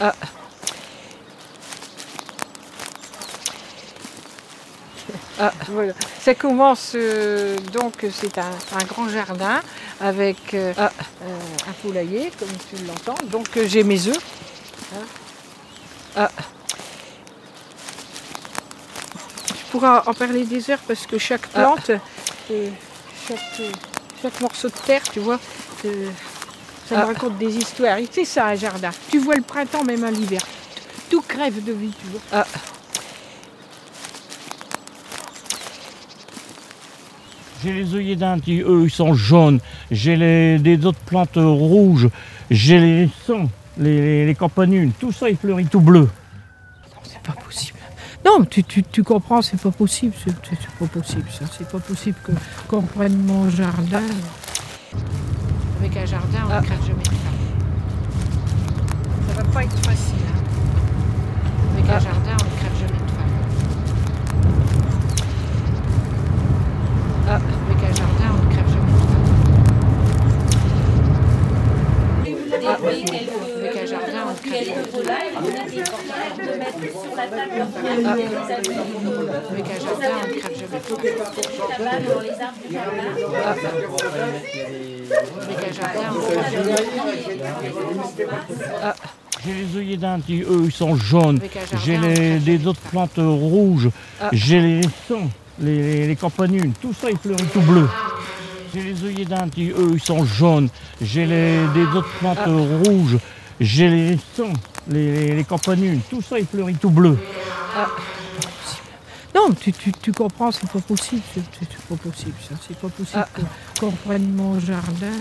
Ah. Ah, voilà. Ça commence euh, donc, c'est un, un grand jardin avec euh, ah, euh, un poulailler, comme tu l'entends. Donc j'ai mes œufs. Hein. Ah. Je pourrais en parler des heures parce que chaque plante, chaque, euh, chaque morceau de terre, tu vois, ça me Ah. raconte des histoires. C'est ça un jardin. Tu vois le printemps, même à l'hiver. Tout crève de vie, tu vois. Ah. J'ai les œillets d'Inde qui, eux, ils sont jaunes. J'ai les, des autres plantes rouges. J'ai les sons, les, les, les campanules. Tout ça, il fleurit tout bleu. C'est pas possible. Non, tu, tu, tu comprends, c'est pas possible. C'est c'est- c'est pas possible, ça. C'est pas possible que- qu'on prenne mon jardin. Avec un jardin, on ne Ah. crève jamais de femme. Ça va pas être facile. hein. Avec un Ah. jardin, on ne crève jamais de femme. Ah. Avec un jardin, on ne crève jamais de femme. Avec un jardin, on ne crève jamais de femme. Avec un de femme. J'ai les œillets d'Inde qui, eux, ils sont jaunes. J'ai les, autres plantes rouges. Ah. J'ai les sons, les, les, les campanules. Tout ça, il fleurit tout bleu. J'ai les œillets d'Inde qui, eux, ils sont jaunes. J'ai les, des autres plantes Ah. rouges. J'ai les sons, les, les, les campanules. Tout ça, il fleurit tout bleu. Non, tu, tu, tu comprends, c'est pas possible. C'est pas possible, ça. C'est pas possible ah. qu'on prenne mon jardin.